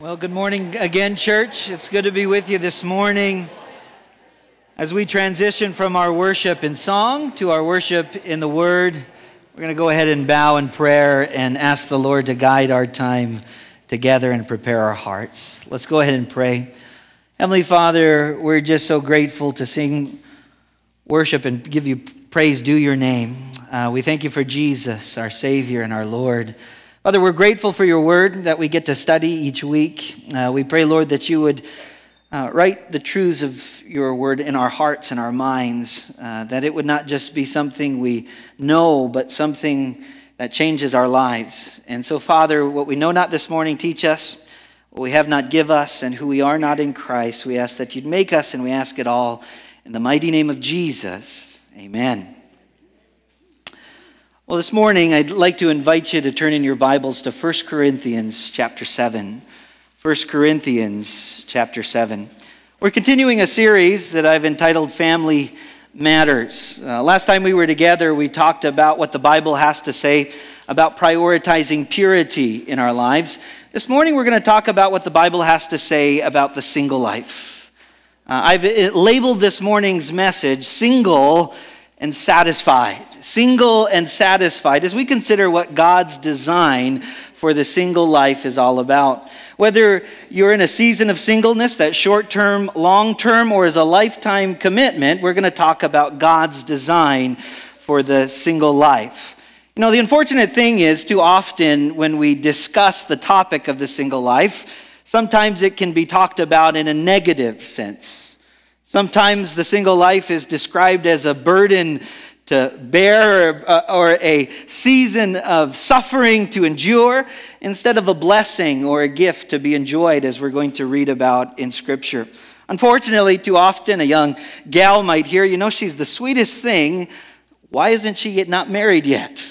Well, good morning again, church. It's good to be with you this morning as we transition from our worship in song to our worship in the Word. We're going to go ahead and bow in prayer and ask the Lord to guide our time together and prepare our hearts. Let's go ahead and pray. Heavenly Father, we're just so grateful to sing worship and give you praise due your name. Uh, we thank you for Jesus, our Savior and our Lord. Father, we're grateful for your word that we get to study each week. Uh, we pray, Lord, that you would uh, write the truths of your word in our hearts and our minds, uh, that it would not just be something we know, but something that changes our lives. And so, Father, what we know not this morning, teach us. What we have not, give us. And who we are not in Christ, we ask that you'd make us, and we ask it all in the mighty name of Jesus. Amen. Well, this morning I'd like to invite you to turn in your Bibles to 1 Corinthians chapter 7. 1 Corinthians chapter 7. We're continuing a series that I've entitled Family Matters. Uh, last time we were together, we talked about what the Bible has to say about prioritizing purity in our lives. This morning, we're going to talk about what the Bible has to say about the single life. Uh, I've labeled this morning's message Single and Satisfied single and satisfied, as we consider what God's design for the single life is all about. Whether you're in a season of singleness, that short term, long term, or as a lifetime commitment, we're going to talk about God's design for the single life. You know, the unfortunate thing is, too often when we discuss the topic of the single life, sometimes it can be talked about in a negative sense. Sometimes the single life is described as a burden to bear or, uh, or, a season of suffering to endure instead of a blessing or a gift to be enjoyed, as we're going to read about in Scripture. Unfortunately, too often a young gal might hear, you know, she's the sweetest thing. Why isn't she yet not married yet?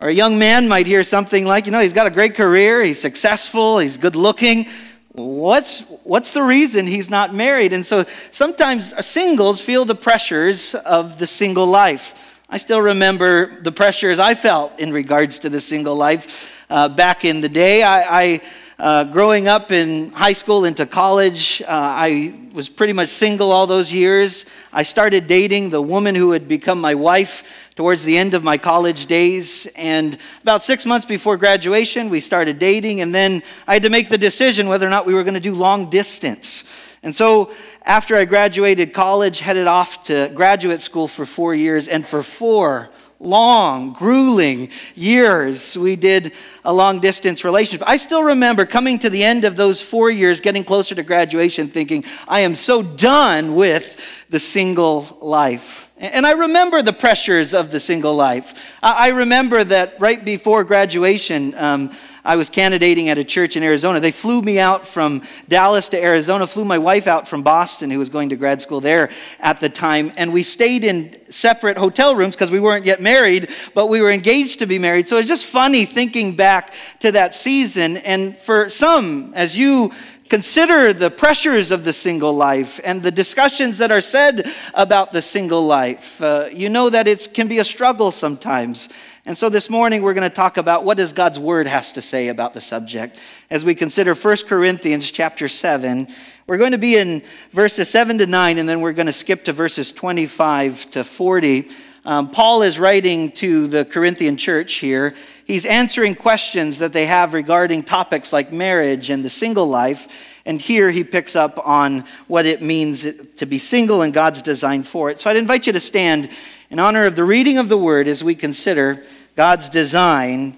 Or a young man might hear something like, you know, he's got a great career, he's successful, he's good looking. What's, what's the reason he's not married? And so sometimes singles feel the pressures of the single life. I still remember the pressures I felt in regards to the single life uh, back in the day. I, I uh, growing up in high school into college, uh, I was pretty much single all those years. I started dating the woman who would become my wife towards the end of my college days. And about six months before graduation, we started dating. And then I had to make the decision whether or not we were going to do long distance. And so after I graduated college, headed off to graduate school for four years, and for four long, grueling years, we did a long distance relationship. I still remember coming to the end of those four years, getting closer to graduation, thinking, I am so done with the single life. And I remember the pressures of the single life. I remember that right before graduation, um, I was candidating at a church in Arizona. They flew me out from Dallas to Arizona, flew my wife out from Boston, who was going to grad school there at the time, and we stayed in separate hotel rooms because we weren't yet married, but we were engaged to be married. So it's just funny thinking back to that season. And for some, as you consider the pressures of the single life and the discussions that are said about the single life, uh, you know that it can be a struggle sometimes. And so this morning we're going to talk about what does God's word has to say about the subject. As we consider 1 Corinthians chapter 7, we're going to be in verses 7 to 9 and then we're going to skip to verses 25 to 40. Um, Paul is writing to the Corinthian church here. He's answering questions that they have regarding topics like marriage and the single life. And here he picks up on what it means to be single and God's design for it. So I'd invite you to stand in honor of the reading of the word as we consider God's design,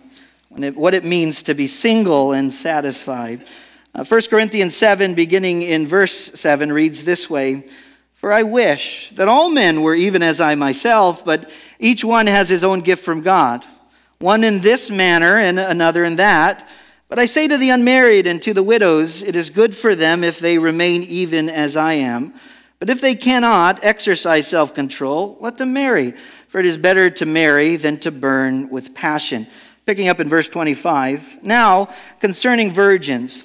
what it means to be single and satisfied. Uh, 1 Corinthians 7, beginning in verse 7, reads this way For I wish that all men were even as I myself, but each one has his own gift from God, one in this manner and another in that. But I say to the unmarried and to the widows, it is good for them if they remain even as I am. But if they cannot exercise self control, let them marry, for it is better to marry than to burn with passion. Picking up in verse 25. Now, concerning virgins,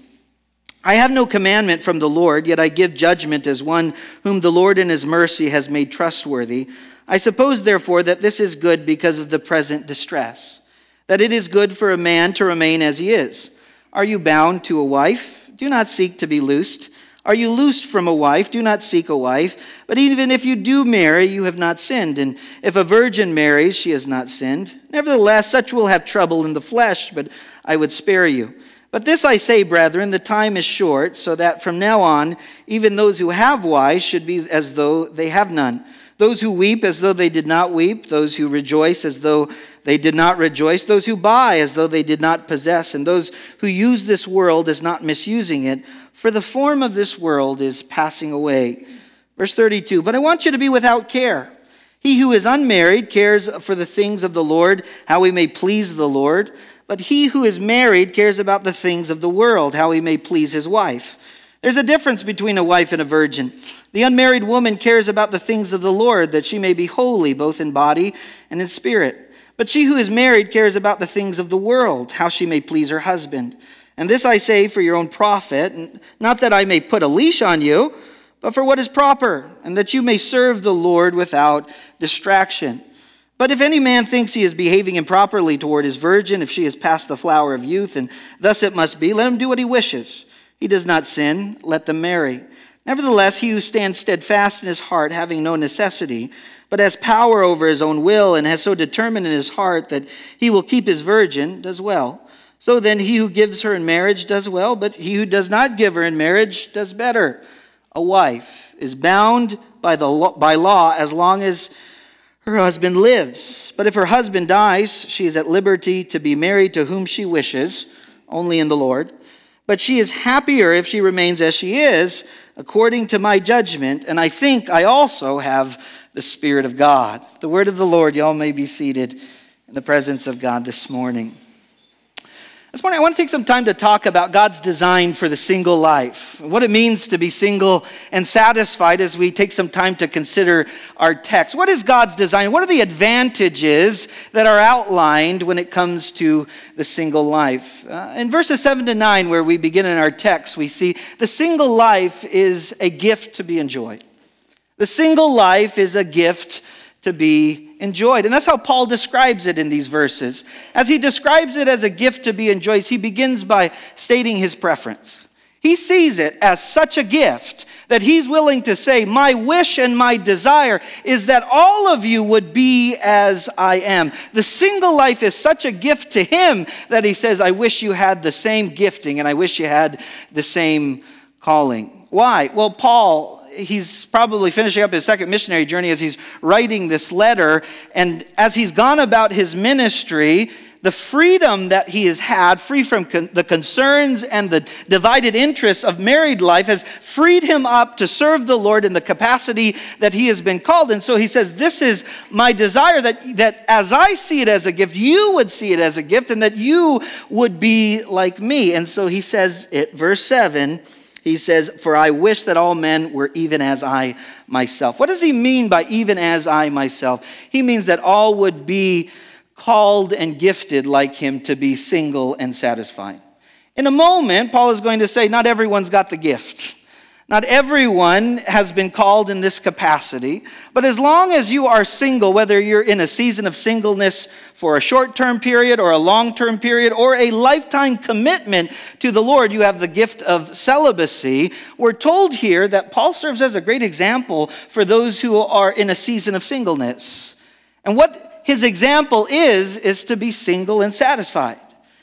I have no commandment from the Lord, yet I give judgment as one whom the Lord in his mercy has made trustworthy. I suppose, therefore, that this is good because of the present distress, that it is good for a man to remain as he is. Are you bound to a wife? Do not seek to be loosed. Are you loosed from a wife? Do not seek a wife. But even if you do marry, you have not sinned. And if a virgin marries, she has not sinned. Nevertheless, such will have trouble in the flesh, but I would spare you. But this I say, brethren, the time is short, so that from now on, even those who have wives should be as though they have none. Those who weep as though they did not weep, those who rejoice as though they did not rejoice, those who buy as though they did not possess, and those who use this world as not misusing it, for the form of this world is passing away. Verse 32 But I want you to be without care. He who is unmarried cares for the things of the Lord, how he may please the Lord. But he who is married cares about the things of the world, how he may please his wife. There's a difference between a wife and a virgin. The unmarried woman cares about the things of the Lord, that she may be holy, both in body and in spirit. But she who is married cares about the things of the world, how she may please her husband. And this I say for your own profit, not that I may put a leash on you, but for what is proper, and that you may serve the Lord without distraction. But if any man thinks he is behaving improperly toward his virgin, if she is past the flower of youth, and thus it must be, let him do what he wishes. He does not sin, let them marry. Nevertheless, he who stands steadfast in his heart, having no necessity, but has power over his own will, and has so determined in his heart that he will keep his virgin, does well. So then, he who gives her in marriage does well, but he who does not give her in marriage does better. A wife is bound by, the by law as long as her husband lives. But if her husband dies, she is at liberty to be married to whom she wishes, only in the Lord. But she is happier if she remains as she is, according to my judgment. And I think I also have the Spirit of God. The word of the Lord, y'all may be seated in the presence of God this morning. This morning, I want to take some time to talk about God's design for the single life, what it means to be single and satisfied as we take some time to consider our text. What is God's design? What are the advantages that are outlined when it comes to the single life? Uh, in verses 7 to 9, where we begin in our text, we see the single life is a gift to be enjoyed. The single life is a gift to be enjoyed. And that's how Paul describes it in these verses. As he describes it as a gift to be enjoyed, he begins by stating his preference. He sees it as such a gift that he's willing to say, My wish and my desire is that all of you would be as I am. The single life is such a gift to him that he says, I wish you had the same gifting and I wish you had the same calling. Why? Well, Paul he's probably finishing up his second missionary journey as he's writing this letter. And as he's gone about his ministry, the freedom that he has had, free from con- the concerns and the divided interests of married life, has freed him up to serve the Lord in the capacity that he has been called. And so he says, This is my desire that, that as I see it as a gift, you would see it as a gift, and that you would be like me. And so he says it, verse 7 he says, For I wish that all men were even as I myself. What does he mean by even as I myself? He means that all would be called and gifted like him to be single and satisfied. In a moment, Paul is going to say, Not everyone's got the gift. Not everyone has been called in this capacity, but as long as you are single, whether you're in a season of singleness for a short term period or a long term period or a lifetime commitment to the Lord, you have the gift of celibacy. We're told here that Paul serves as a great example for those who are in a season of singleness. And what his example is, is to be single and satisfied,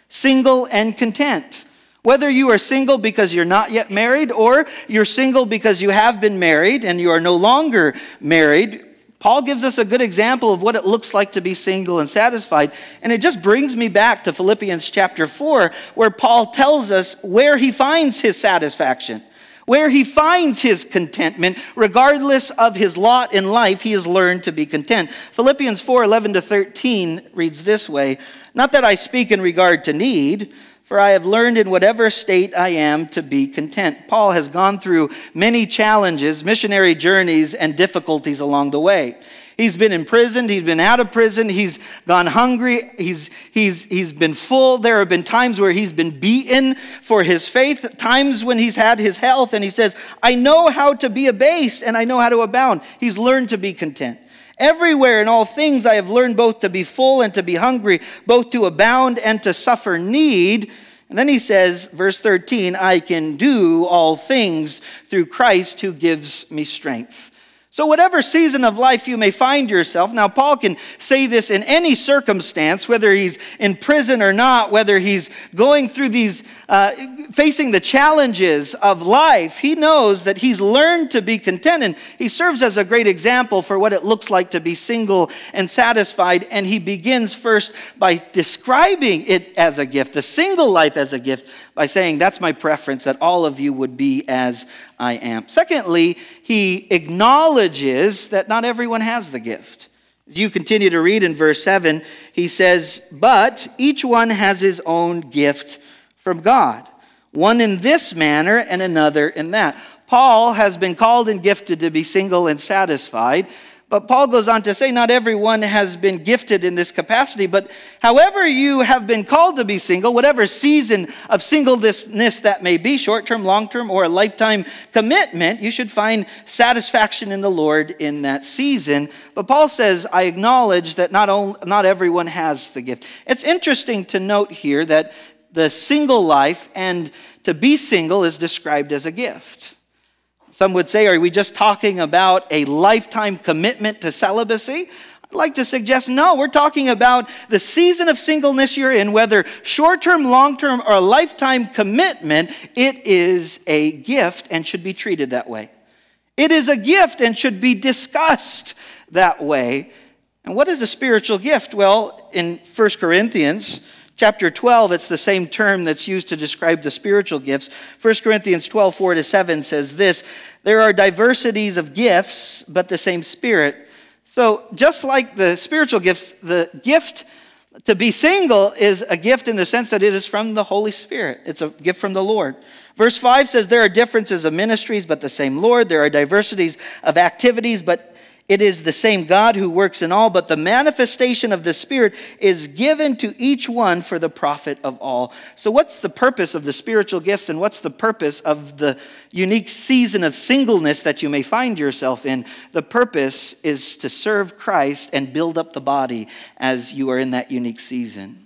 single and content. Whether you are single because you're not yet married or you're single because you have been married and you are no longer married, Paul gives us a good example of what it looks like to be single and satisfied. And it just brings me back to Philippians chapter 4, where Paul tells us where he finds his satisfaction, where he finds his contentment. Regardless of his lot in life, he has learned to be content. Philippians 4 11 to 13 reads this way Not that I speak in regard to need for I have learned in whatever state I am to be content. Paul has gone through many challenges, missionary journeys, and difficulties along the way. He's been imprisoned, he's been out of prison, he's gone hungry, he's, he's, he's been full. There have been times where he's been beaten for his faith, times when he's had his health, and he says, I know how to be abased and I know how to abound. He's learned to be content. Everywhere in all things I have learned both to be full and to be hungry, both to abound and to suffer need. And then he says, verse 13, I can do all things through Christ who gives me strength. So, whatever season of life you may find yourself, now Paul can say this in any circumstance, whether he's in prison or not, whether he's going through these, uh, facing the challenges of life, he knows that he's learned to be content. And he serves as a great example for what it looks like to be single and satisfied. And he begins first by describing it as a gift, the single life as a gift, by saying, That's my preference, that all of you would be as I am. Secondly, he acknowledges that not everyone has the gift. As you continue to read in verse 7, he says, But each one has his own gift from God, one in this manner and another in that. Paul has been called and gifted to be single and satisfied. But Paul goes on to say, not everyone has been gifted in this capacity, but however you have been called to be single, whatever season of singleness that may be, short term, long term, or a lifetime commitment, you should find satisfaction in the Lord in that season. But Paul says, I acknowledge that not, only, not everyone has the gift. It's interesting to note here that the single life and to be single is described as a gift. Some would say, are we just talking about a lifetime commitment to celibacy? I'd like to suggest no, we're talking about the season of singleness you're in, whether short term, long term, or a lifetime commitment, it is a gift and should be treated that way. It is a gift and should be discussed that way. And what is a spiritual gift? Well, in 1 Corinthians, Chapter 12, it's the same term that's used to describe the spiritual gifts. 1 Corinthians 12, 4 to 7 says this There are diversities of gifts, but the same Spirit. So, just like the spiritual gifts, the gift to be single is a gift in the sense that it is from the Holy Spirit. It's a gift from the Lord. Verse 5 says, There are differences of ministries, but the same Lord. There are diversities of activities, but it is the same God who works in all, but the manifestation of the Spirit is given to each one for the profit of all. So, what's the purpose of the spiritual gifts, and what's the purpose of the unique season of singleness that you may find yourself in? The purpose is to serve Christ and build up the body as you are in that unique season.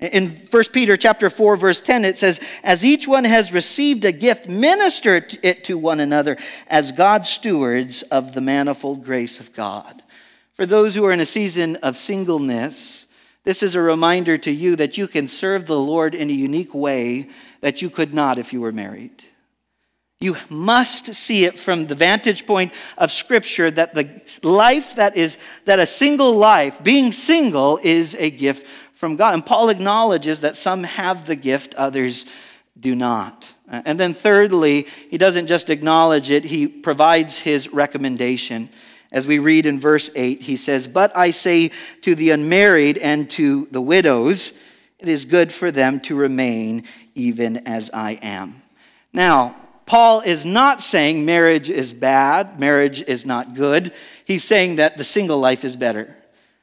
In 1 Peter chapter 4 verse 10 it says as each one has received a gift minister it to one another as God's stewards of the manifold grace of God. For those who are in a season of singleness this is a reminder to you that you can serve the Lord in a unique way that you could not if you were married. You must see it from the vantage point of scripture that the life that is that a single life being single is a gift from God. And Paul acknowledges that some have the gift, others do not. And then, thirdly, he doesn't just acknowledge it, he provides his recommendation. As we read in verse 8, he says, But I say to the unmarried and to the widows, it is good for them to remain even as I am. Now, Paul is not saying marriage is bad, marriage is not good. He's saying that the single life is better.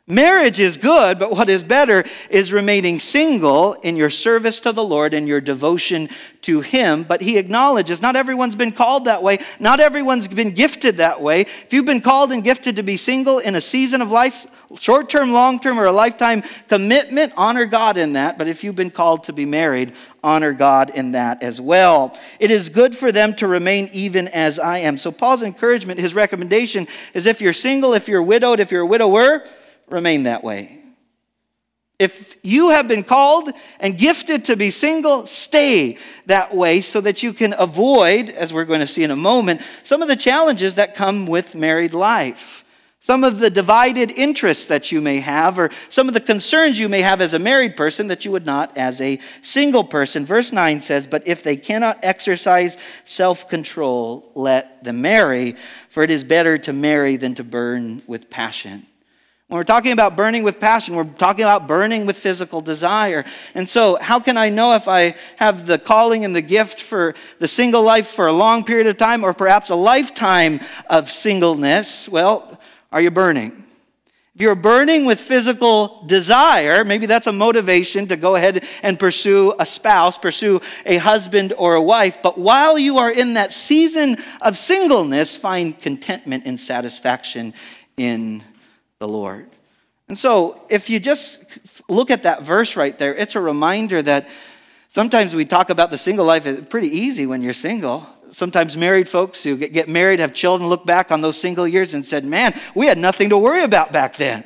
Marriage is good, but what is better is remaining single in your service to the Lord and your devotion to Him. But he acknowledges not everyone's been called that way. Not everyone's been gifted that way. If you've been called and gifted to be single in a season of life, short term, long term, or a lifetime commitment, honor God in that. But if you've been called to be married, honor God in that as well. It is good for them to remain even as I am. So, Paul's encouragement, his recommendation is if you're single, if you're widowed, if you're a widower, remain that way. If you have been called and gifted to be single, stay that way so that you can avoid, as we're going to see in a moment, some of the challenges that come with married life. Some of the divided interests that you may have, or some of the concerns you may have as a married person that you would not as a single person. Verse 9 says, But if they cannot exercise self control, let them marry, for it is better to marry than to burn with passion. When we're talking about burning with passion, we're talking about burning with physical desire. And so, how can I know if I have the calling and the gift for the single life for a long period of time or perhaps a lifetime of singleness? Well, are you burning? If you're burning with physical desire, maybe that's a motivation to go ahead and pursue a spouse, pursue a husband or a wife. But while you are in that season of singleness, find contentment and satisfaction in the Lord. And so, if you just look at that verse right there, it's a reminder that Sometimes we talk about the single life, it's pretty easy when you're single. Sometimes married folks who get married, have children, look back on those single years and said, Man, we had nothing to worry about back then.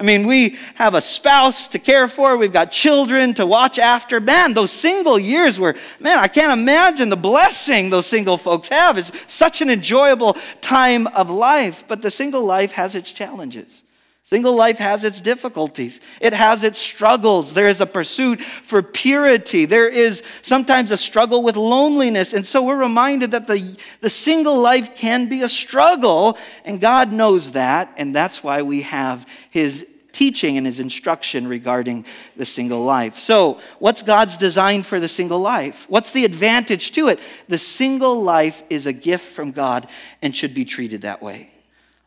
I mean, we have a spouse to care for, we've got children to watch after. Man, those single years were, man, I can't imagine the blessing those single folks have. It's such an enjoyable time of life, but the single life has its challenges. Single life has its difficulties. It has its struggles. There is a pursuit for purity. There is sometimes a struggle with loneliness. And so we're reminded that the, the single life can be a struggle, and God knows that, and that's why we have His teaching and his instruction regarding the single life. So, what's God's design for the single life? What's the advantage to it? The single life is a gift from God and should be treated that way.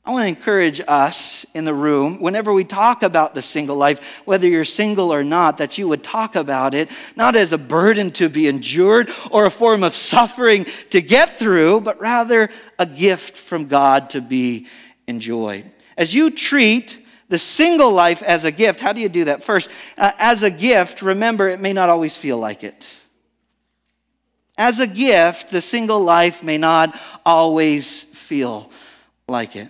I want to encourage us in the room, whenever we talk about the single life, whether you're single or not, that you would talk about it not as a burden to be endured or a form of suffering to get through, but rather a gift from God to be enjoyed. As you treat the single life as a gift, how do you do that? First, uh, as a gift, remember it may not always feel like it. As a gift, the single life may not always feel like it.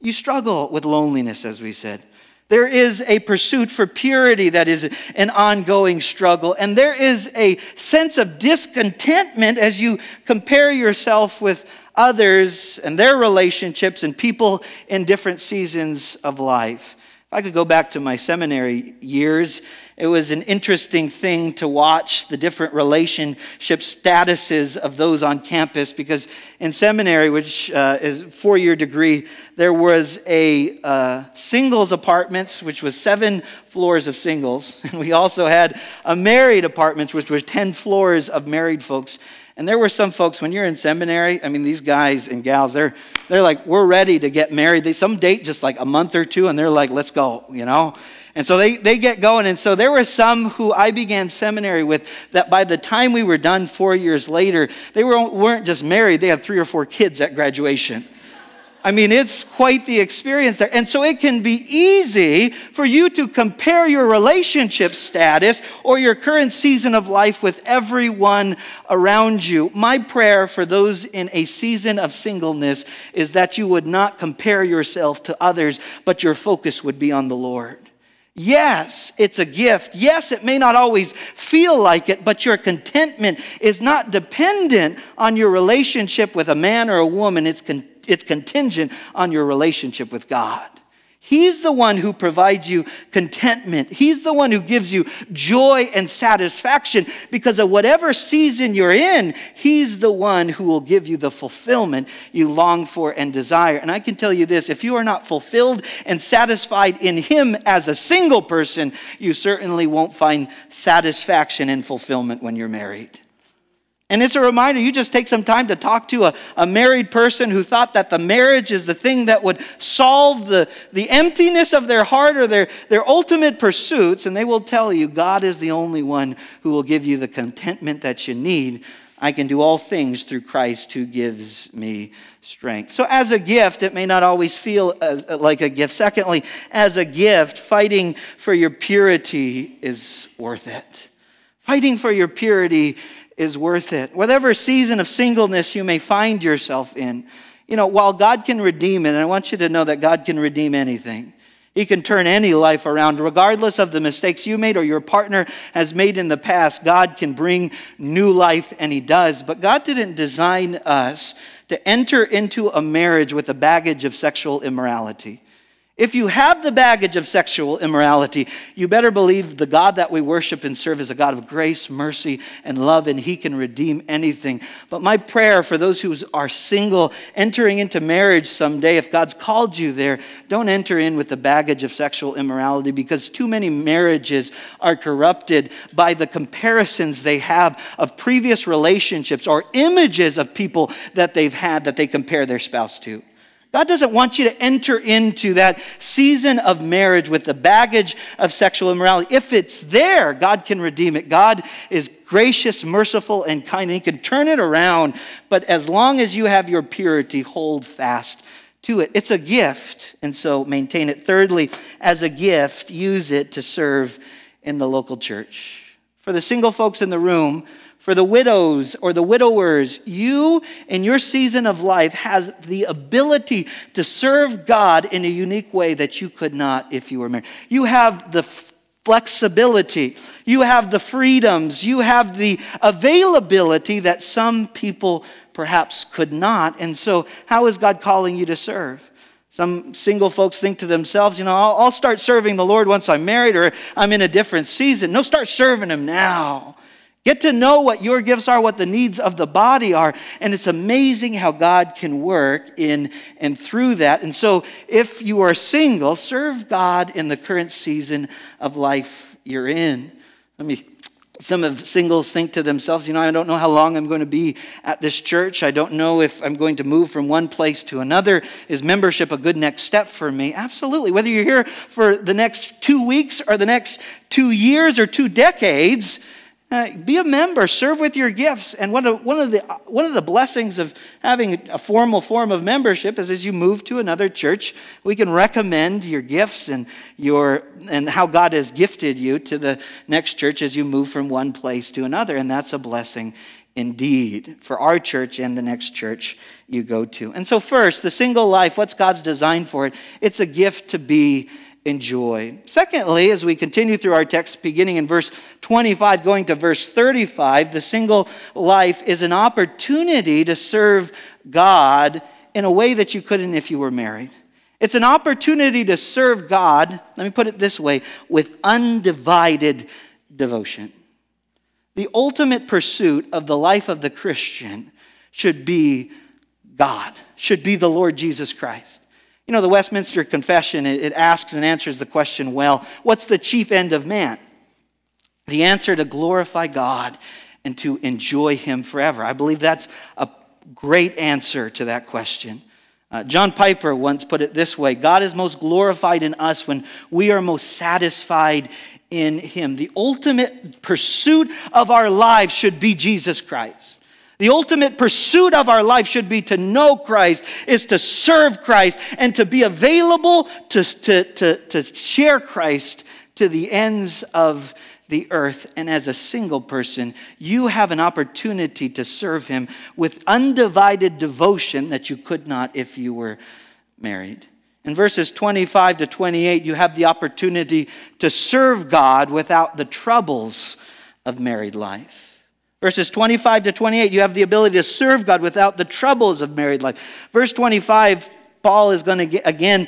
You struggle with loneliness, as we said. There is a pursuit for purity that is an ongoing struggle. And there is a sense of discontentment as you compare yourself with others and their relationships and people in different seasons of life. If I could go back to my seminary years, it was an interesting thing to watch the different relationship statuses of those on campus because in seminary, which uh, is a four year degree, there was a uh, singles apartments, which was seven floors of singles. And we also had a married apartments, which was 10 floors of married folks. And there were some folks, when you're in seminary, I mean, these guys and gals, they're, they're like, we're ready to get married. They, some date just like a month or two, and they're like, let's go, you know? And so they, they get going. And so there were some who I began seminary with that by the time we were done four years later, they were, weren't just married, they had three or four kids at graduation. I mean, it's quite the experience there. And so it can be easy for you to compare your relationship status or your current season of life with everyone around you. My prayer for those in a season of singleness is that you would not compare yourself to others, but your focus would be on the Lord. Yes, it's a gift. Yes, it may not always feel like it, but your contentment is not dependent on your relationship with a man or a woman. It's, con- it's contingent on your relationship with God. He's the one who provides you contentment. He's the one who gives you joy and satisfaction because of whatever season you're in, He's the one who will give you the fulfillment you long for and desire. And I can tell you this if you are not fulfilled and satisfied in Him as a single person, you certainly won't find satisfaction and fulfillment when you're married. And it's a reminder you just take some time to talk to a, a married person who thought that the marriage is the thing that would solve the, the emptiness of their heart or their, their ultimate pursuits, and they will tell you God is the only one who will give you the contentment that you need. I can do all things through Christ who gives me strength. So, as a gift, it may not always feel as, like a gift. Secondly, as a gift, fighting for your purity is worth it. Fighting for your purity is worth it. Whatever season of singleness you may find yourself in, you know, while God can redeem it, and I want you to know that God can redeem anything. He can turn any life around, regardless of the mistakes you made or your partner has made in the past. God can bring new life, and He does. But God didn't design us to enter into a marriage with a baggage of sexual immorality. If you have the baggage of sexual immorality, you better believe the God that we worship and serve is a God of grace, mercy, and love, and He can redeem anything. But my prayer for those who are single, entering into marriage someday, if God's called you there, don't enter in with the baggage of sexual immorality because too many marriages are corrupted by the comparisons they have of previous relationships or images of people that they've had that they compare their spouse to. God doesn't want you to enter into that season of marriage with the baggage of sexual immorality. If it's there, God can redeem it. God is gracious, merciful, and kind, and He can turn it around. But as long as you have your purity, hold fast to it. It's a gift, and so maintain it. Thirdly, as a gift, use it to serve in the local church. For the single folks in the room, for the widows or the widowers, you in your season of life has the ability to serve God in a unique way that you could not if you were married. You have the flexibility, you have the freedoms, you have the availability that some people perhaps could not. And so, how is God calling you to serve? Some single folks think to themselves, you know, I'll, I'll, start serving the Lord once I'm married or I'm in a different season. No, start serving Him now. Get to know what your gifts are, what the needs of the body are. And it's amazing how God can work in and through that. And so, if you are single, serve God in the current season of life you're in. Let me some of singles think to themselves, you know, I don't know how long I'm going to be at this church. I don't know if I'm going to move from one place to another. Is membership a good next step for me? Absolutely. Whether you're here for the next two weeks or the next two years or two decades, uh, be a member, serve with your gifts. And one of, one, of the, one of the blessings of having a formal form of membership is as you move to another church, we can recommend your gifts and, your, and how God has gifted you to the next church as you move from one place to another. And that's a blessing indeed for our church and the next church you go to. And so, first, the single life, what's God's design for it? It's a gift to be enjoy. Secondly, as we continue through our text, beginning in verse 25, going to verse 35, the single life is an opportunity to serve God in a way that you couldn't if you were married. It's an opportunity to serve God, let me put it this way, with undivided devotion. The ultimate pursuit of the life of the Christian should be God, should be the Lord Jesus Christ. You know, the Westminster Confession, it, asks and answers the question well what's the chief end of man? The answer to glorify God and to enjoy Him forever. I believe that's a great answer to that question. Uh, John Piper once put it this way God is most glorified in us when we are most satisfied in Him. The ultimate pursuit of our lives should be Jesus Christ. The ultimate pursuit of our life should be to know Christ, is to serve Christ, and to be available to, to, to, to share Christ to the ends of the earth. And as a single person, you have an opportunity to serve Him with undivided devotion that you could not if you were married. In verses 25 to 28, you have the opportunity to serve God without the troubles of married life. Verses 25 to 28, you have the ability to serve God without the troubles of married life. Verse 25, Paul is going to again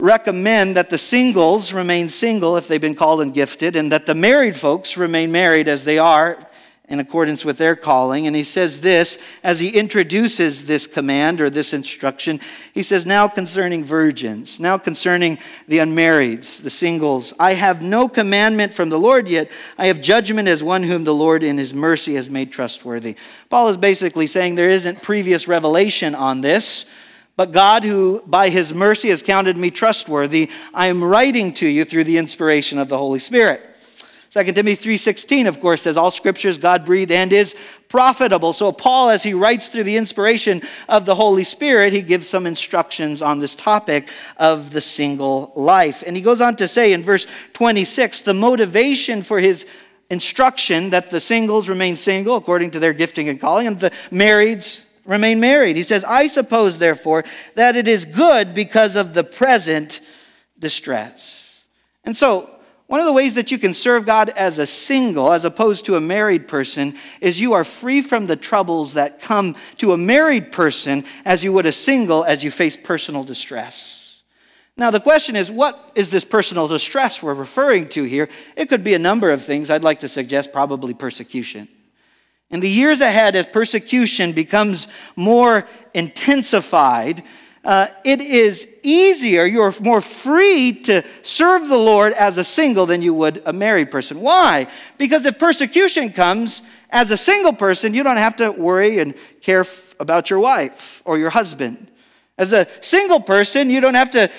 recommend that the singles remain single if they've been called and gifted, and that the married folks remain married as they are in accordance with their calling. And he says this as he introduces this command or this instruction. He says, Now concerning virgins, now concerning the unmarrieds, the singles, I have no commandment from the Lord yet. I have judgment as one whom the Lord in his mercy has made trustworthy. Paul is basically saying there isn't previous revelation on this. But God, who by his mercy has counted me trustworthy, I am writing to you through the inspiration of the Holy Spirit. 2 Timothy 3:16 of course says all scripture is God breathed and is profitable. So Paul as he writes through the inspiration of the Holy Spirit, he gives some instructions on this topic of the single life. And he goes on to say in verse 26, the motivation for his instruction that the singles remain single according to their gifting and calling and the marrieds remain married. He says, "I suppose therefore that it is good because of the present distress." And so one of the ways that you can serve God as a single, as opposed to a married person, is you are free from the troubles that come to a married person as you would a single as you face personal distress. Now, the question is, what is this personal distress we're referring to here? It could be a number of things. I'd like to suggest probably persecution. In the years ahead, as persecution becomes more intensified, uh, it is easier, you're more free to serve the Lord as a single than you would a married person. Why? Because if persecution comes as a single person, you don't have to worry and care f- about your wife or your husband. As a single person, you don't have to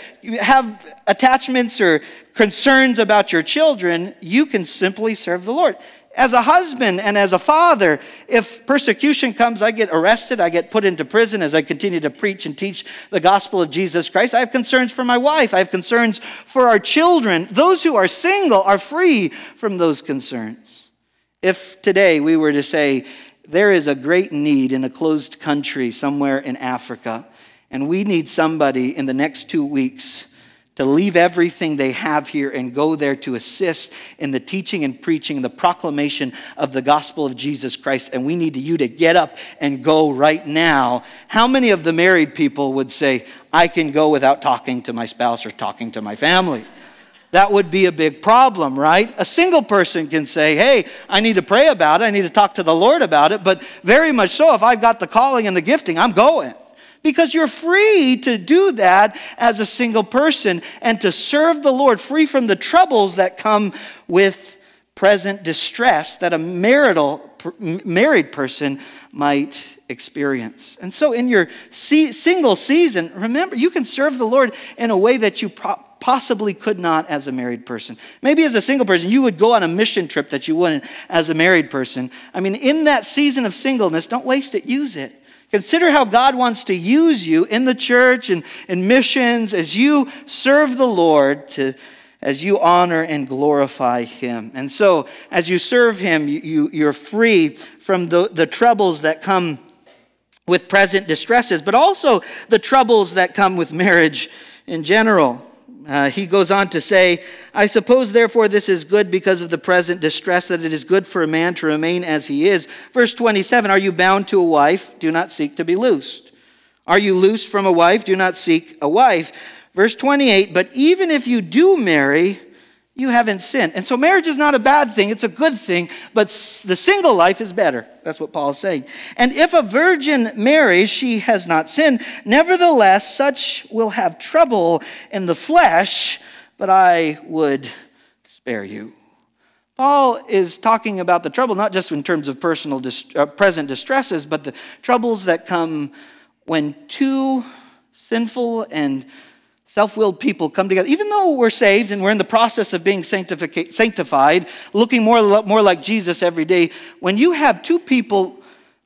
have attachments or concerns about your children. You can simply serve the Lord as a husband and as a father, if persecution comes, I get arrested, I get put into prison as I continue to preach and teach the gospel of Jesus Christ. I have concerns for my wife, I have concerns for our children. Those who are single are free from those concerns. If today we were to say, there is a great need in a closed country somewhere in Africa, and we need somebody in the next two weeks to leave everything they have here and go there to assist in the teaching and preaching, the proclamation of the gospel of Jesus Christ. And we need you to get up and go right now. How many of the married people would say, I can go without talking to my spouse or talking to my family? That would be a big problem, right? A single person can say, Hey, I need to pray about it. I need to talk to the Lord about it. But very much so, if I've got the calling and the gifting, I'm going because you're free to do that as a single person and to serve the Lord free from the troubles that come with present distress that a marital married person might experience. And so in your single season, remember you can serve the Lord in a way that you possibly could not as a married person. Maybe as a single person, you would go on a mission trip that you wouldn't as a married person. I mean, in that season of singleness, don't waste it, use it. Consider how God wants to use you in the church and in missions as you serve the Lord to as you honor and glorify him. And so, as you serve him, you, you, are free from the, the troubles that come with present distresses, but also the troubles that come with marriage in general. Uh, he goes on to say, I suppose, therefore, this is good because of the present distress, that it is good for a man to remain as he is. Verse 27 Are you bound to a wife? Do not seek to be loosed. Are you loosed from a wife? Do not seek a wife. Verse 28 But even if you do marry, you haven't sinned. And so marriage is not a bad thing, it's a good thing, but the single life is better. That's what Paul is saying. And if a virgin marries, she has not sinned. Nevertheless, such will have trouble in the flesh, but I would spare you. Paul is talking about the trouble not just in terms of personal uh, present distresses, but the troubles that come when two sinful and self willed people come together. Even though we're saved and we're in the process of being sanctified, looking more, more like Jesus every day, when you have two people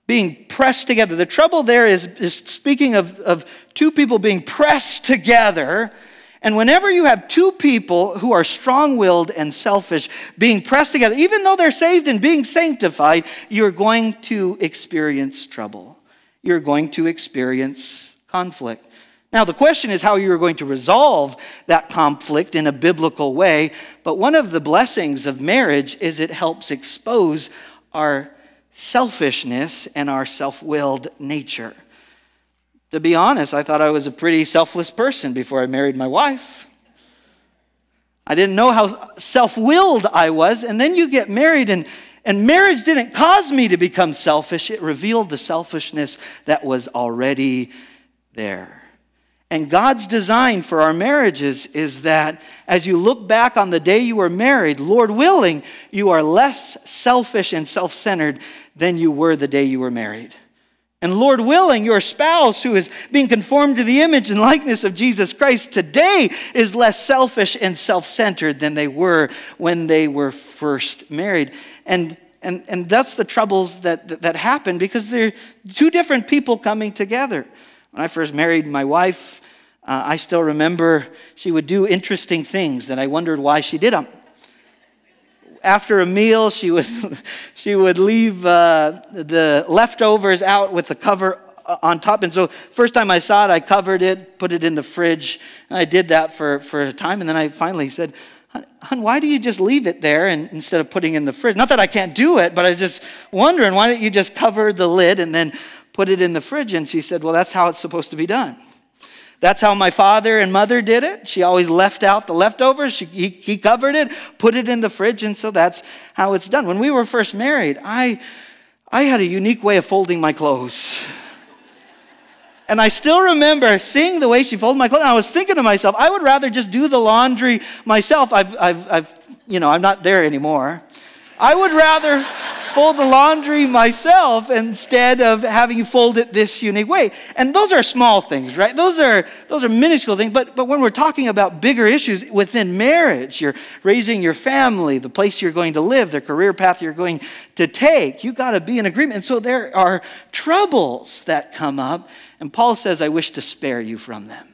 being pressed together, the trouble there is, is speaking of, of two people being pressed together. And whenever you have two people who are strong willed and selfish being pressed together, even though they're saved and being sanctified, you're going to experience trouble. You're going to experience conflict. Now, the question is how you're going to resolve that conflict in a biblical way. But one of the blessings of marriage is it helps expose our selfishness and our self willed nature. To be honest, I thought I was a pretty selfless person before I married my wife. I didn't know how self willed I was. And then you get married, and, and marriage didn't cause me to become selfish, it revealed the selfishness that was already there. And God's design for our marriages is that as you look back on the day you were married, Lord willing, you are less selfish and self centered than you were the day you were married. And Lord willing, your spouse who is being conformed to the image and likeness of Jesus Christ today is less selfish and self centered than they were when they were first married. And, and, and that's the troubles that, that, that happen because they're two different people coming together. When I first married my wife, uh, I still remember she would do interesting things that I wondered why she did them. After a meal, she would, she would leave uh, the leftovers out with the cover uh, on top. And so, first time I saw it, I covered it, put it in the fridge. And I did that for, for a time. And then I finally said, Hun, why do you just leave it there and, instead of putting in the fridge? Not that I can't do it, but I was just wondering, why don't you just cover the lid and then put it in the fridge. And she said, Well, that's how it's supposed to be done. That's how my father and mother did it. She always left out the leftovers. She, he, he covered it, put it in the fridge, and so that's how it's done. When we were first married, I, I had a unique way of folding my clothes. And I still remember seeing the way she folded my clothes. And I was thinking to myself, I would rather just do the laundry myself. I've, I've, I've you know, I'm not there anymore. I would rather fold the laundry myself instead of having you fold it this unique way. And those are small things, right? Those are, those are minuscule things. But, but when we're talking about bigger issues within marriage, you're raising your family, the place you're going to live, the career path you're going to take, you got to be in agreement. And so there are troubles that come up. And Paul says, I wish to spare you from them.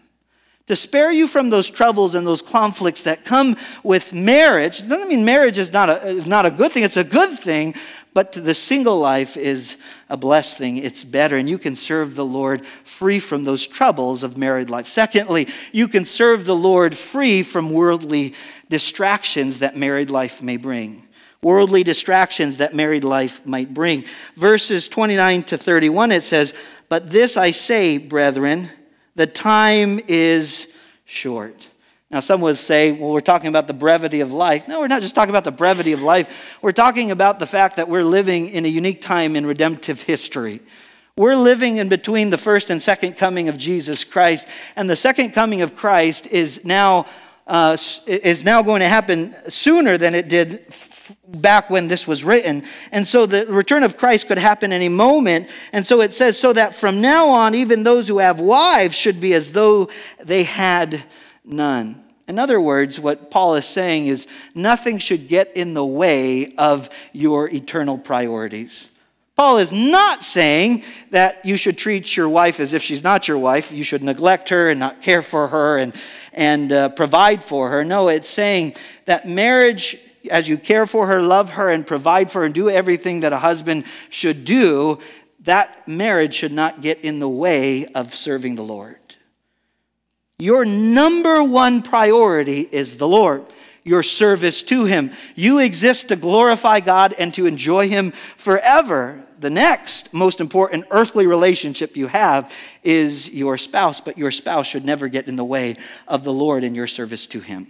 to spare you from those troubles and those conflicts that come with marriage. It doesn't mean marriage is not a, is not a good thing, it's a good thing, but the single life is a blessed thing. It's better, and you can serve the Lord free from those troubles of married life. Secondly, you can serve the Lord free from worldly distractions that married life may bring. Worldly distractions that married life might bring. Verses 29 to 31, it says, But this I say, brethren, the time is short. Now, some would say, well, we're talking about the brevity of life. No, we're not just talking about the brevity of life. We're talking about the fact that we're living in a unique time in redemptive history. We're living in between the first and second coming of Jesus Christ, and the second coming of Christ is now, uh, is now going to happen sooner than it did back when this was written. And so the return of Christ could happen any moment. And so it says, so that from now on, even those who have wives should be as though they had none. In other words, what Paul is saying is nothing should get in the way of your eternal priorities. Paul is not saying that you should treat your wife as if she's not your wife. You should neglect her and not care for her and, and uh, provide for her. No, it's saying that marriage as you care for her, love her, and provide for her, and do everything that a husband should do, that marriage should not get in the way of serving the Lord. Your number one priority is the Lord, your service to Him. You exist to glorify God and to enjoy Him forever. The next most important earthly relationship you have is your spouse, but your spouse should never get in the way of the Lord and your service to Him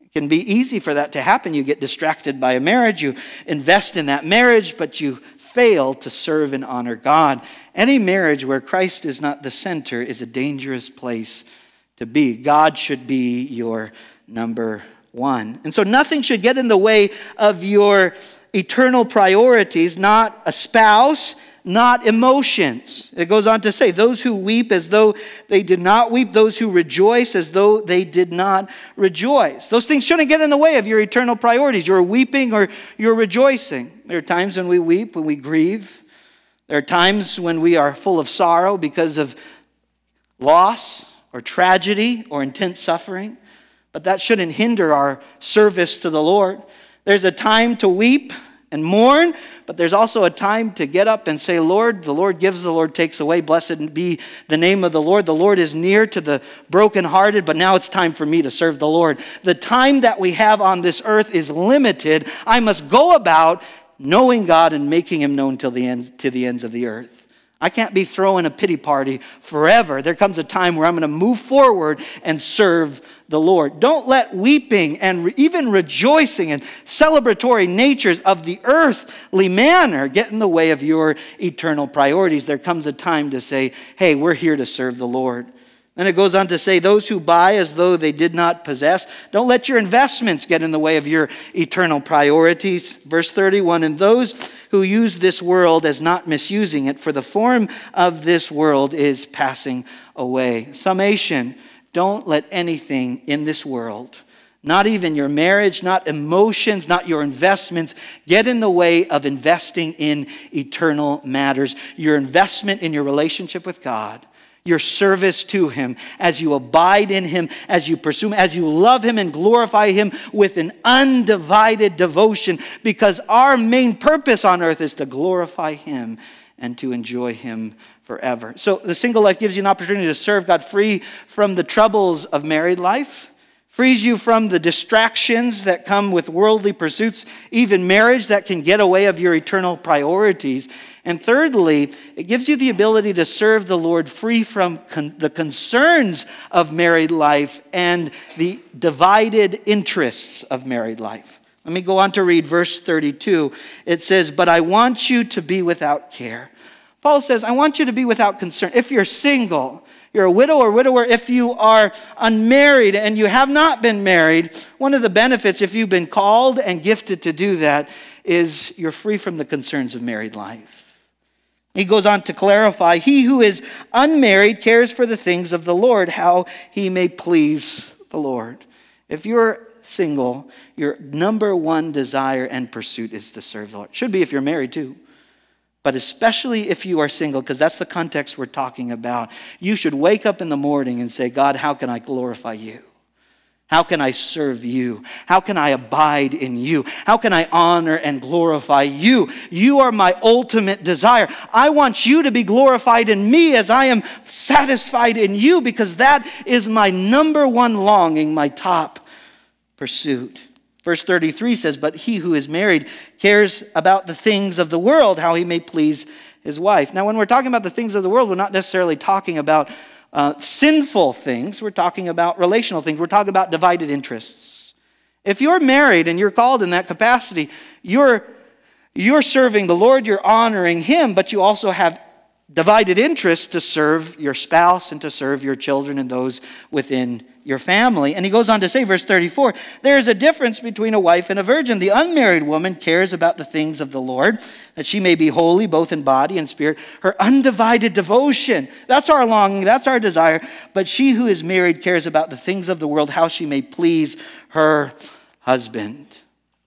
It can be easy for that to happen. You get distracted by a marriage, you invest in that marriage, but you fail to serve and honor God. Any marriage where Christ is not the center is a dangerous place to be. God should be your number one. And so nothing should get in the way of your eternal priorities, not a spouse, not emotions. It goes on to say, those who weep as though they did not weep, those who rejoice as though they did not rejoice. Those things shouldn't get in the way of your eternal priorities. You're weeping or you're rejoicing. There are times when we weep, when we grieve. There are times when we are full of sorrow because of loss or tragedy or intense suffering. But that shouldn't hinder our service to the Lord. There's a time to weep and mourn, but there's also a time to get up and say, Lord, the Lord gives, the Lord takes away. Blessed be the name of the Lord. The Lord is near to the brokenhearted, but now it's time for me to serve the Lord. The time that we have on this earth is limited. I must go about knowing God and making him known till the end, to the ends of the earth. I can't be throwing a pity party forever. There comes a time where I'm going to move forward and serve the Lord. Don't let weeping and re- even rejoicing and celebratory natures of the earthly manner get in the way of your eternal priorities. There comes a time to say, hey, we're here to serve the Lord. Then it goes on to say, those who buy as though they did not possess, don't let your investments get in the way of your eternal priorities. Verse 31 And those who use this world as not misusing it, for the form of this world is passing away. Summation don't let anything in this world, not even your marriage, not emotions, not your investments, get in the way of investing in eternal matters. Your investment in your relationship with God your service to Him, as you abide in Him, as you pursue Him, as you love Him and glorify Him with an undivided devotion, because our main purpose on earth is to glorify Him and to enjoy Him forever. So the single life gives you an opportunity to serve God free from the troubles of married life frees you from the distractions that come with worldly pursuits, even marriage that can get away of your eternal priorities. And thirdly, it gives you the ability to serve the Lord free from con- the concerns of married life and the divided interests of married life. Let me go on to read verse 32. It says, But I want you to be without care. Paul says, I want you to be without concern. If you're single, you're a widow or widower, if you are unmarried and you have not been married, one of the benefits, if you've been called and gifted to do that, is you're free from the concerns of married life. He goes on to clarify He who is unmarried cares for the things of the Lord, how he may please the Lord. If you're single, your number one desire and pursuit is to serve the Lord. Should be if you're married too. But especially if you are single, because that's the context we're talking about, you should wake up in the morning and say, God, how can I glorify you? How can I serve you? How can I abide in you? How can I honor and glorify you? You are my ultimate desire. I want you to be glorified in me as I am satisfied in you because that is my number one longing, my top pursuit. Verse 33 says, But he who is married cares about the things of the world, how he may please his wife. Now, when we're talking about the things of the world, we're not necessarily talking about uh, sinful things, we're talking about relational things, we're talking about divided interests. If you're married and you're called in that capacity, you're, you're serving the Lord, you're honoring Him, but you also have divided interests to serve your spouse and to serve your children and those within your family. And he goes on to say, verse 34 there is a difference between a wife and a virgin. The unmarried woman cares about the things of the Lord, that she may be holy both in body and spirit. Her undivided devotion, that's our longing, that's our desire. But she who is married cares about the things of the world, how she may please her husband.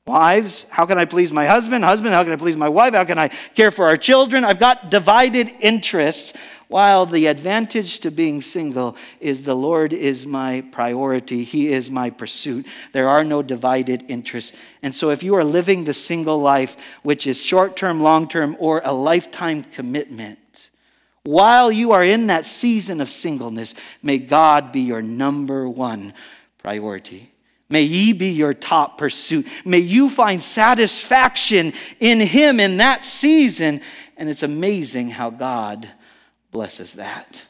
Wives, how can I please my husband? Husband, how can I please my wife? How can I care for our children? I've got divided interests while the advantage to being single is the Lord is my priority, He is my pursuit. There are no divided interests. And so, if you are living the single life, which is short term, long term, or a lifetime commitment, while you are in that season of singleness, may God be your number one priority. May ye be your top pursuit. May you find satisfaction in Him in that season. And it's amazing how God blesses that.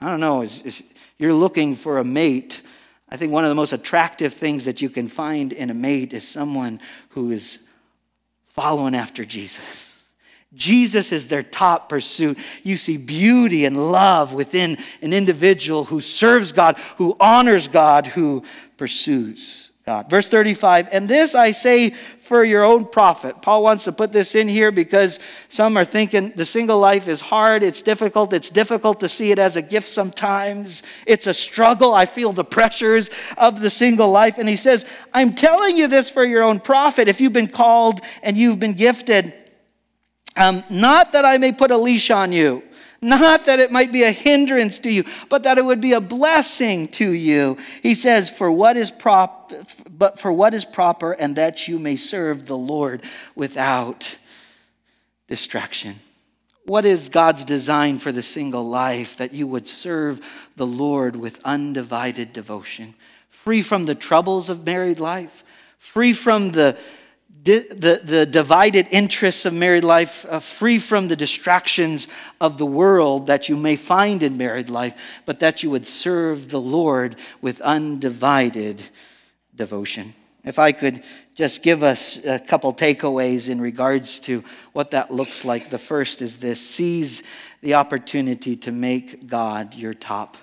I don't know, if you're looking for a mate, I think one of the most attractive things that you can find in a mate is someone who is following after Jesus. Jesus is their top pursuit. You see beauty and love within an individual who serves God, who honors God, who pursues God. Verse 35, and this I say for your own profit. Paul wants to put this in here because some are thinking the single life is hard, it's difficult, it's difficult to see it as a gift sometimes. It's a struggle. I feel the pressures of the single life. And he says, I'm telling you this for your own profit. If you've been called and you've been gifted, um, not that I may put a leash on you not that it might be a hindrance to you, but that it would be a blessing to you. He says, For what is prop but for what is proper, and that you may serve the Lord without distraction. What is God's design for the single life? That you would serve the Lord with undivided devotion, free from the troubles of married life, free from the the, the divided interests of married life, uh, free from the distractions of the world that you may find in married life, but that you would serve the Lord with undivided devotion. If I could just give us a couple takeaways in regards to what that looks like. The first is this seize the opportunity to make God your top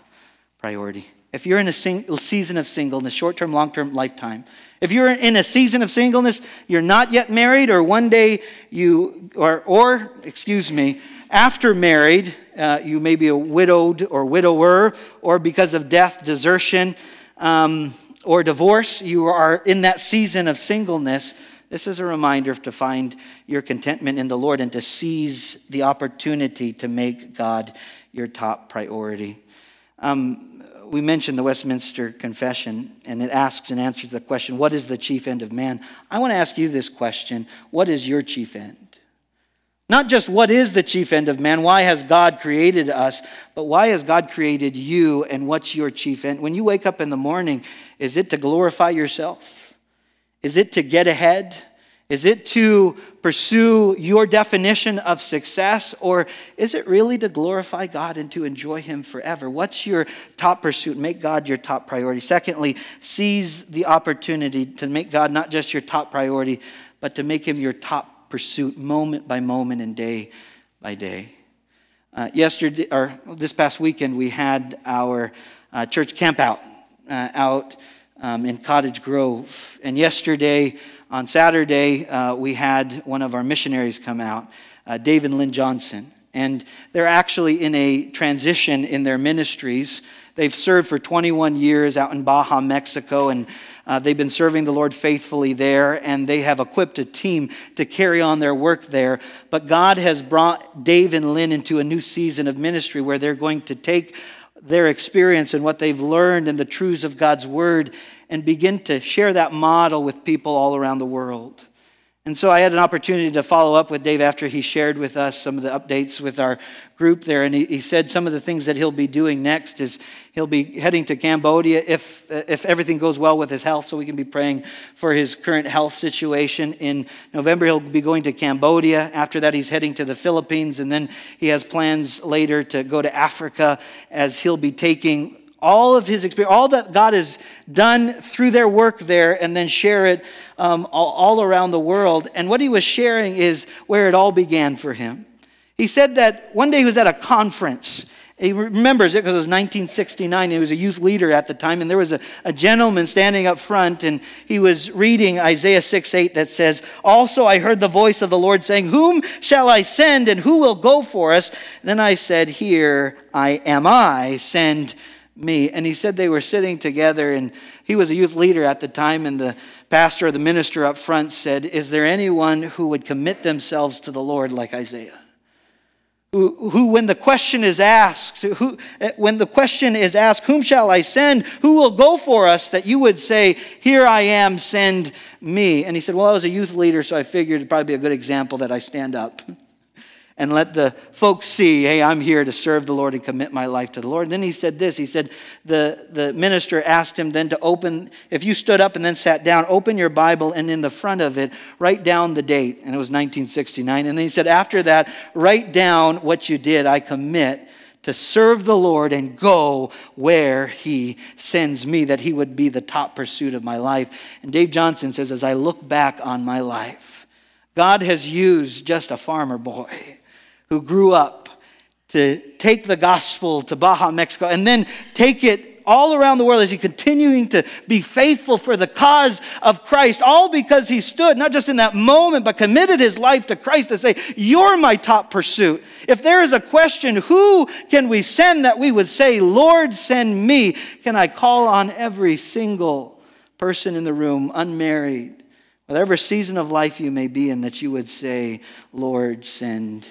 priority. If you're in a sing- season of singleness, short term, long term, lifetime, if you're in a season of singleness, you're not yet married, or one day you, or, or excuse me, after married, uh, you may be a widowed or widower, or because of death, desertion, um, or divorce, you are in that season of singleness. This is a reminder to find your contentment in the Lord and to seize the opportunity to make God your top priority. Um, we mentioned the Westminster Confession, and it asks and answers the question, What is the chief end of man? I want to ask you this question What is your chief end? Not just what is the chief end of man, why has God created us, but why has God created you, and what's your chief end? When you wake up in the morning, is it to glorify yourself? Is it to get ahead? Is it to pursue your definition of success, or is it really to glorify God and to enjoy Him forever? What's your top pursuit? Make God your top priority. Secondly, seize the opportunity to make God not just your top priority, but to make Him your top pursuit moment by moment and day by day. Uh, yesterday, or this past weekend, we had our uh, church camp out uh, out um, in Cottage Grove. And yesterday, on Saturday, uh, we had one of our missionaries come out, uh, and Lynn Johnson. And they're actually in a transition in their ministries. They've served for 21 years out in Baja, Mexico, and uh, they've been serving the Lord faithfully there, and they have equipped a team to carry on their work there. But God has brought Dave and Lynn into a new season of ministry where they're going to take their experience and what they've learned and the truths of God's Word and begin to share that model with people all around the world. And so I had an opportunity to follow up with Dave after he shared with us some of the updates with our group there. And he, he, said some of the things that he'll be doing next is he'll be heading to Cambodia if, if everything goes well with his health, so we can be praying for his current health situation. In November, he'll be going to Cambodia. After that, he's heading to the Philippines. And then he has plans later to go to Africa as he'll be taking all of his experience, all that God has done through their work there, and then share it um, all, all around the world. And what he was sharing is where it all began for him. He said that one day he was at a conference. He remembers it because it was 1969. He was a youth leader at the time, and there was a, a gentleman standing up front, and he was reading Isaiah 6 8 that says, Also I heard the voice of the Lord saying, Whom shall I send, and who will go for us? Then I said, Here I am I, send me. And he said they were sitting together, and he was a youth leader at the time, and the pastor or the minister up front said, Is there anyone who would commit themselves to the Lord like Isaiah? Who, who when the question is asked, who, when the question is asked, Whom shall I send? Who will go for us? That you would say, Here I am, send me. And he said, Well, I was a youth leader, so I figured it'd probably be a good example that I stand up and let the folks see, hey, I'm here to serve the Lord and commit my life to the Lord. And then he said this he said, the, the minister asked him then to open, if you stood up and then sat down, open your Bible and in the front of it, write down the date. And it was 1969. And then he said, after that, write down what you did. I commit to serve the Lord and go where He sends me, that He would be the top pursuit of my life. And Dave Johnson says, as I look back on my life, God has used just a farmer boy who grew up to take the gospel to Baja, Mexico, and then take it all around the world as he continuing to be faithful for the cause of Christ, all because he stood, not just in that moment, but committed his life to Christ to say, You're my top pursuit. If there is a question, who can we send that we would say, Lord, send me? Can I call on every single person in the room, unmarried, whatever season of life you may be in, that you would say, Lord, send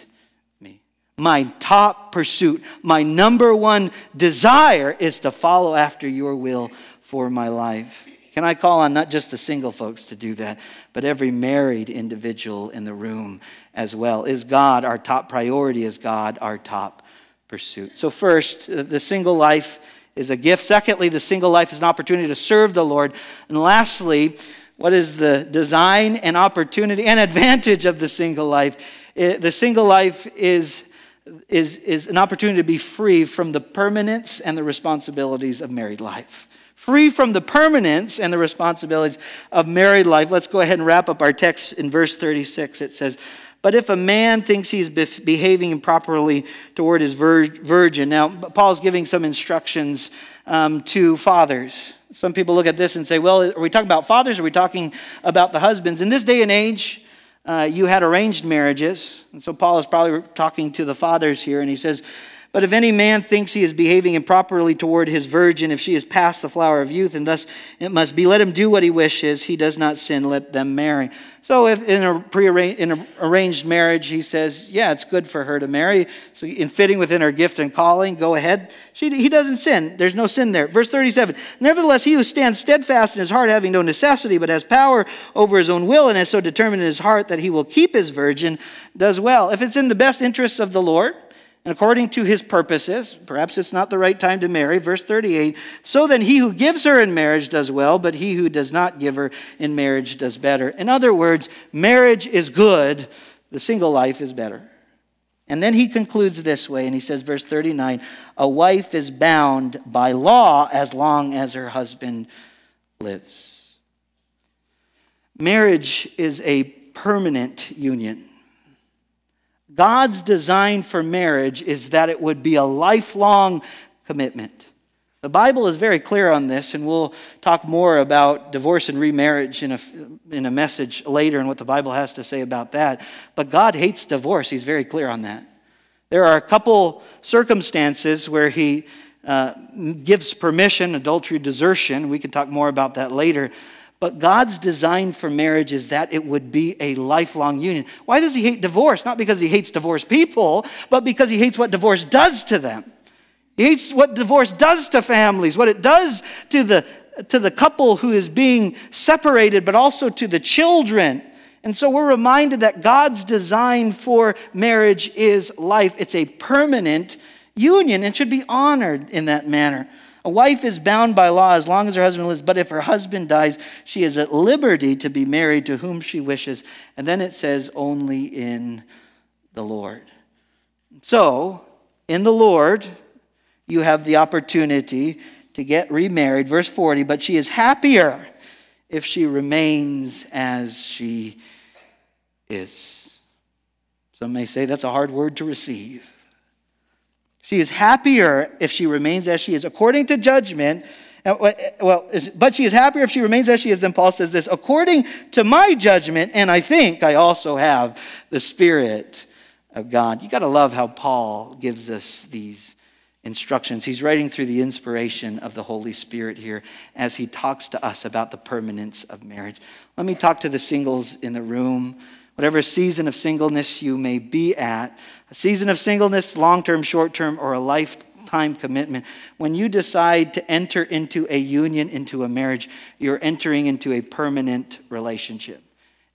my top pursuit, my number one desire is to follow after your will for my life. Can I call on not just the single folks to do that, but every married individual in the room as well? Is God our top priority? Is God our top pursuit? So, first, uh, the single life is a gift. Secondly, the single life is an opportunity to serve the Lord. And lastly, what is the design and opportunity and advantage of the single life? The single life is is, is an opportunity to be free from the permanence and the responsibilities of married life. Free from the permanence and the responsibilities of married life. Let's go ahead and wrap up our text in verse 36. It says, But if a man thinks he's behaving improperly toward his virgin. Now, Paul's giving some instructions um, to fathers. Some people look at this and say, Well, are we talking about fathers are we talking about the husbands? In this day and age, uh, you had arranged marriages. And so Paul is probably talking to the fathers here, and he says, But if any man thinks he is behaving improperly toward his virgin, if she is past the flower of youth, and thus it must be, let him do what he wishes. He does not sin, let them marry. So, if in a pre-arranged in an arranged marriage, he says, "Yeah, it's good for her to marry." So, in fitting within her gift and calling, go ahead. She, he doesn't sin. There's no sin there. Verse 37. Nevertheless, he who stands steadfast in his heart, having no necessity, but has power over his own will, and has so determined in his heart that he will keep his virgin, does well. If it's in the best interests of the Lord, and according to his purposes, perhaps it's not the right time to marry. Verse 38 So then he who gives her in marriage does well, but he who does not give her in marriage does better. In other words, marriage is good, the single life is better. And then he concludes this way, and he says, verse 39 A wife is bound by law as long as her husband lives. Marriage is a permanent union. God's design for marriage is that it would be a lifelong commitment. The Bible is very clear on this, and we'll talk more about divorce and remarriage in a, in a message later and what the Bible has to say about that. But God hates divorce, He's very clear on that. There are a couple circumstances where he uh, gives permission, adultery, desertion. We can talk more about that later. But God's design for marriage is that it would be a lifelong union. Why does he hate divorce? Not because he hates divorced people, but because he hates what divorce does to them. He hates what divorce does to families, what it does to the, to the couple who is being separated, but also to the children. And so we're reminded that God's design for marriage is life. It's a permanent union and should be honored in that manner. A wife is bound by law as long as her husband lives, but if her husband dies, she is at liberty to be married to whom she wishes. And then it says, only in the Lord. So, in the Lord, you have the opportunity to get remarried. Verse 40, but she is happier if she remains as she is. Some may say that's a hard word to receive. She is happier if she remains as she is. According to judgment, well, but she is happier if she remains as she is. Then Paul says this according to my judgment, and I think I also have the Spirit of God. You got to love how Paul gives us these instructions. He's writing through the inspiration of the Holy Spirit here as he talks to us about the permanence of marriage. Let me talk to the singles in the room whatever season of singleness you may be at, a season of singleness, long term, short term, or a lifetime commitment, when you decide to enter into a union, into a marriage, you're entering into a permanent relationship.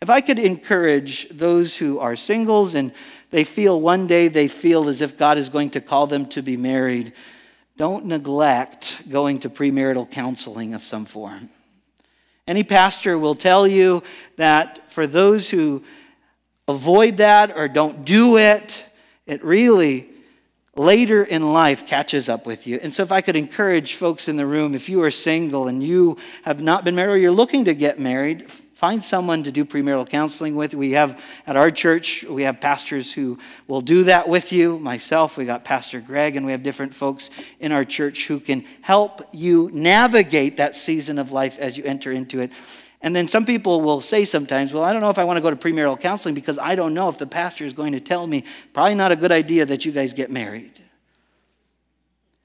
If I could encourage those who are singles and they feel one day they feel as if God is going to call them to be married, don't neglect going to premarital counseling of some form. Any pastor will tell you that for those who avoid that or don't do it, it really later in life catches up with you. And so, if I could encourage folks in the room, if you are single and you have not been married or you're looking to get married, find someone to do premarital counseling with. We have at our church, we have pastors who will do that with you. Myself, we got Pastor Greg, and we have different folks in our church who can help you navigate that season of life as you enter into it. And then some people will say sometimes, well, I don't know if I want to go to premarital counseling because I don't know if the pastor is going to tell me, probably not a good idea that you guys get married.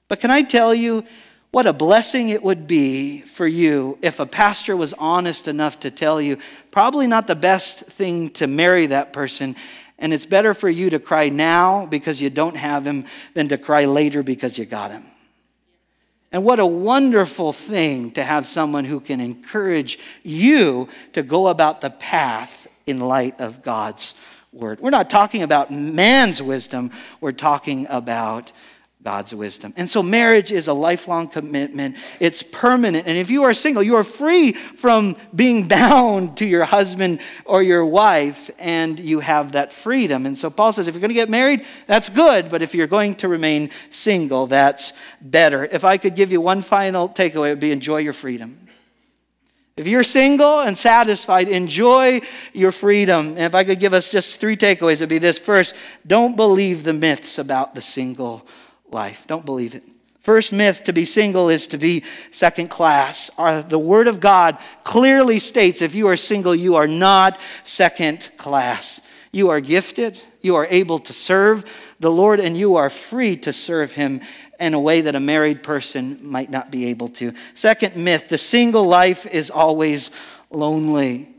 But can I tell you what a blessing it would be for you if a pastor was honest enough to tell you, probably not the best thing to marry that person. And it's better for you to cry now because you don't have him than to cry later because you got him. And what a wonderful thing to have someone who can encourage you to go about the path in light of God's word. We're not talking about man's wisdom, we're talking about God's wisdom. And so marriage is a lifelong commitment. It's permanent. And if you are single, you are free from being bound to your husband or your wife, and you have that freedom. And so Paul says if you're going to get married, that's good. But if you're going to remain single, that's better. If I could give you one final takeaway, it would be enjoy your freedom. If you're single and satisfied, enjoy your freedom. And if I could give us just three takeaways, it'd be this. First, don't believe the myths about the single life. Don't believe it. First myth to be single is to be second class. The Word of God clearly states if you are single, you are not second class. You are gifted, you are able to serve the Lord, and you are free to serve Him in a way that a married person might not be able to. Second myth the single life is always lonely.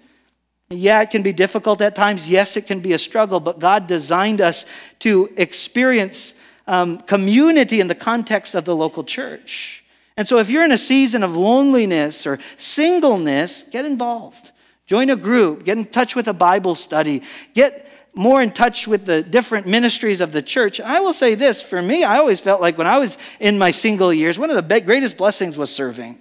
Yeah, it can be difficult at times. Yes, it can be a struggle, but God designed us to experience um, community in the context of the local church. And so, if you're in a season of loneliness or singleness, get involved. Join a group, get in touch with a Bible study, get more in touch with the different ministries of the church. And I will say this for me, I always felt like when I was in my single years, one of the greatest blessings was serving.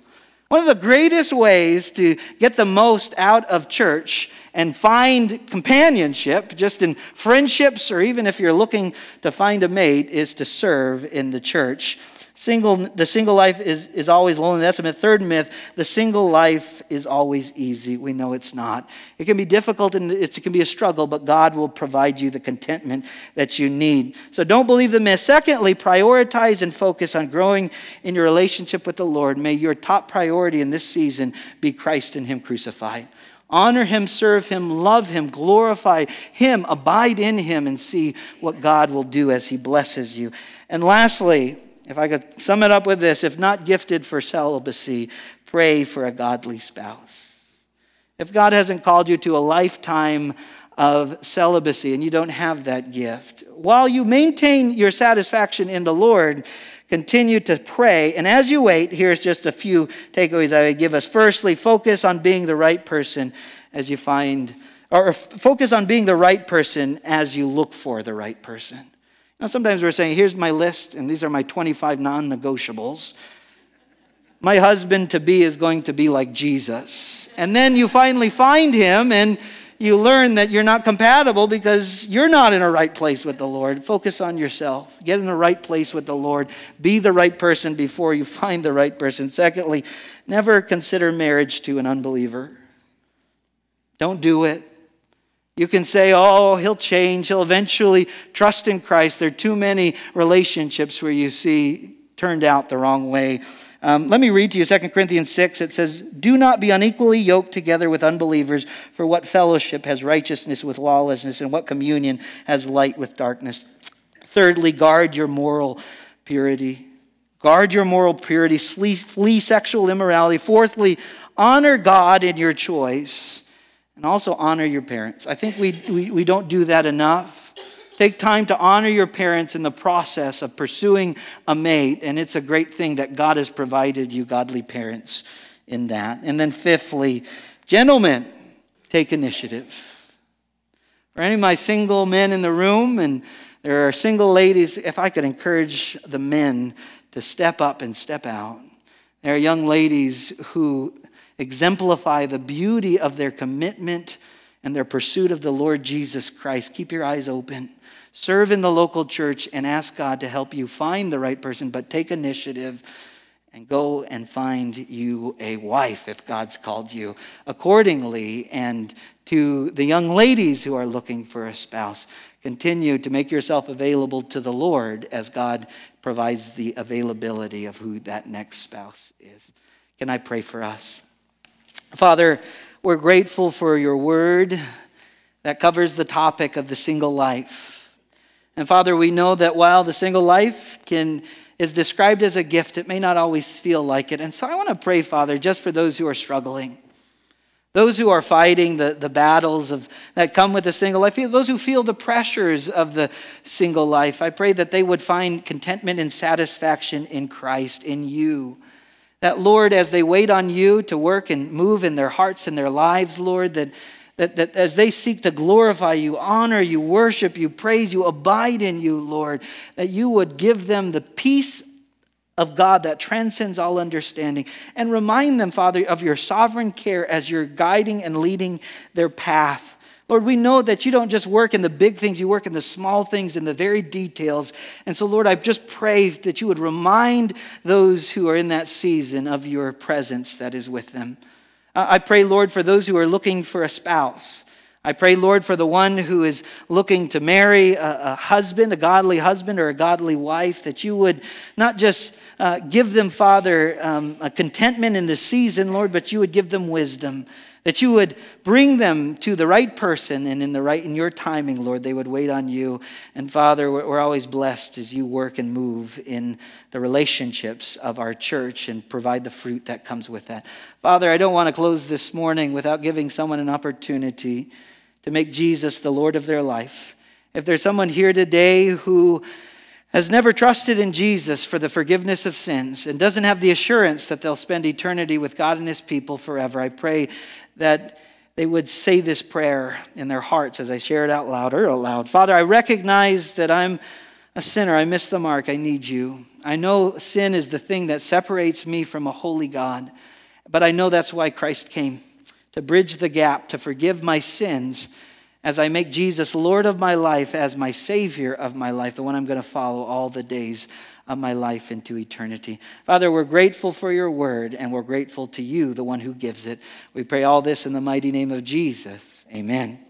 One of the greatest ways to get the most out of church and find companionship, just in friendships, or even if you're looking to find a mate, is to serve in the church. Single, the single life is, is always lonely. That's a myth. Third myth, the single life is always easy. We know it's not. It can be difficult and it can be a struggle, but God will provide you the contentment that you need. So don't believe the myth. Secondly, prioritize and focus on growing in your relationship with the Lord. May your top priority in this season be Christ and Him crucified. Honor him, serve him, love him, glorify him, abide in him, and see what God will do as he blesses you. And lastly, if I could sum it up with this if not gifted for celibacy, pray for a godly spouse. If God hasn't called you to a lifetime of celibacy and you don't have that gift, while you maintain your satisfaction in the Lord, continue to pray. And as you wait, here's just a few takeaways I would give us. Firstly, focus on being the right person as you find, or focus on being the right person as you look for the right person. Now, sometimes we're saying, here's my list, and these are my 25 non negotiables. My husband to be is going to be like Jesus. And then you finally find him, and you learn that you're not compatible because you're not in a right place with the Lord. Focus on yourself. Get in the right place with the Lord. Be the right person before you find the right person. Secondly, never consider marriage to an unbeliever. Don't do it. You can say, oh, he'll change. He'll eventually trust in Christ. There are too many relationships where you see turned out the wrong way. Um, let me read to you 2 Corinthians 6. It says, Do not be unequally yoked together with unbelievers, for what fellowship has righteousness with lawlessness, and what communion has light with darkness? Thirdly, guard your moral purity. Guard your moral purity, flee sexual immorality. Fourthly, honor God in your choice, and also honor your parents. I think we, we, we don't do that enough. Take time to honor your parents in the process of pursuing a mate, and it's a great thing that God has provided you godly parents in that. And then, fifthly, gentlemen, take initiative. For any of my single men in the room, and there are single ladies, if I could encourage the men to step up and step out. There are young ladies who exemplify the beauty of their commitment and their pursuit of the Lord Jesus Christ. Keep your eyes open. Serve in the local church and ask God to help you find the right person, but take initiative and go and find you a wife if God's called you accordingly. And to the young ladies who are looking for a spouse, continue to make yourself available to the Lord as God provides the availability of who that next spouse is. Can I pray for us? Father, we're grateful for your word that covers the topic of the single life. And Father, we know that while the single life can is described as a gift, it may not always feel like it. And so I want to pray, Father, just for those who are struggling. Those who are fighting the, the battles of, that come with the single life, those who feel the pressures of the single life, I pray that they would find contentment and satisfaction in Christ, in you. That, Lord, as they wait on you to work and move in their hearts and their lives, Lord, that that, that as they seek to glorify you, honor you, worship you, praise you, abide in you, Lord, that you would give them the peace of God that transcends all understanding. And remind them, Father, of your sovereign care as you're guiding and leading their path. Lord, we know that you don't just work in the big things, you work in the small things, in the very details. And so, Lord, I just pray that you would remind those who are in that season of your presence that is with them. I pray, Lord, for those who are looking for a spouse. I pray, Lord, for the one who is looking to marry a, a husband, a godly husband, or a godly wife, that you would not just uh, give them, Father, um, a contentment in the season, Lord, but you would give them wisdom that you would bring them to the right person and in the right in your timing lord. They would wait on you. And father we're always blessed as you work and move in the relationships of our church and provide the fruit that comes with that. Father i don't want to close this morning without giving someone an opportunity to make jesus the lord of their life. If there's someone here today who has never trusted in Jesus for the forgiveness of sins and doesn't have the assurance that they'll spend eternity with God and His people forever, I pray that they would say this prayer in their hearts as I share it out loud or aloud. Father, I recognize that I'm a sinner. I miss the mark. I need you. I know sin is the thing that separates me from a holy God, but I know that's why Christ came to bridge the gap, to forgive my sins as I make Jesus Lord of my life, as my Savior of my life, the one I'm going to follow all the days of my life into eternity. Father, we're grateful for your word and we're grateful to you, the one who gives it. We pray all this in the mighty name of Jesus. Amen.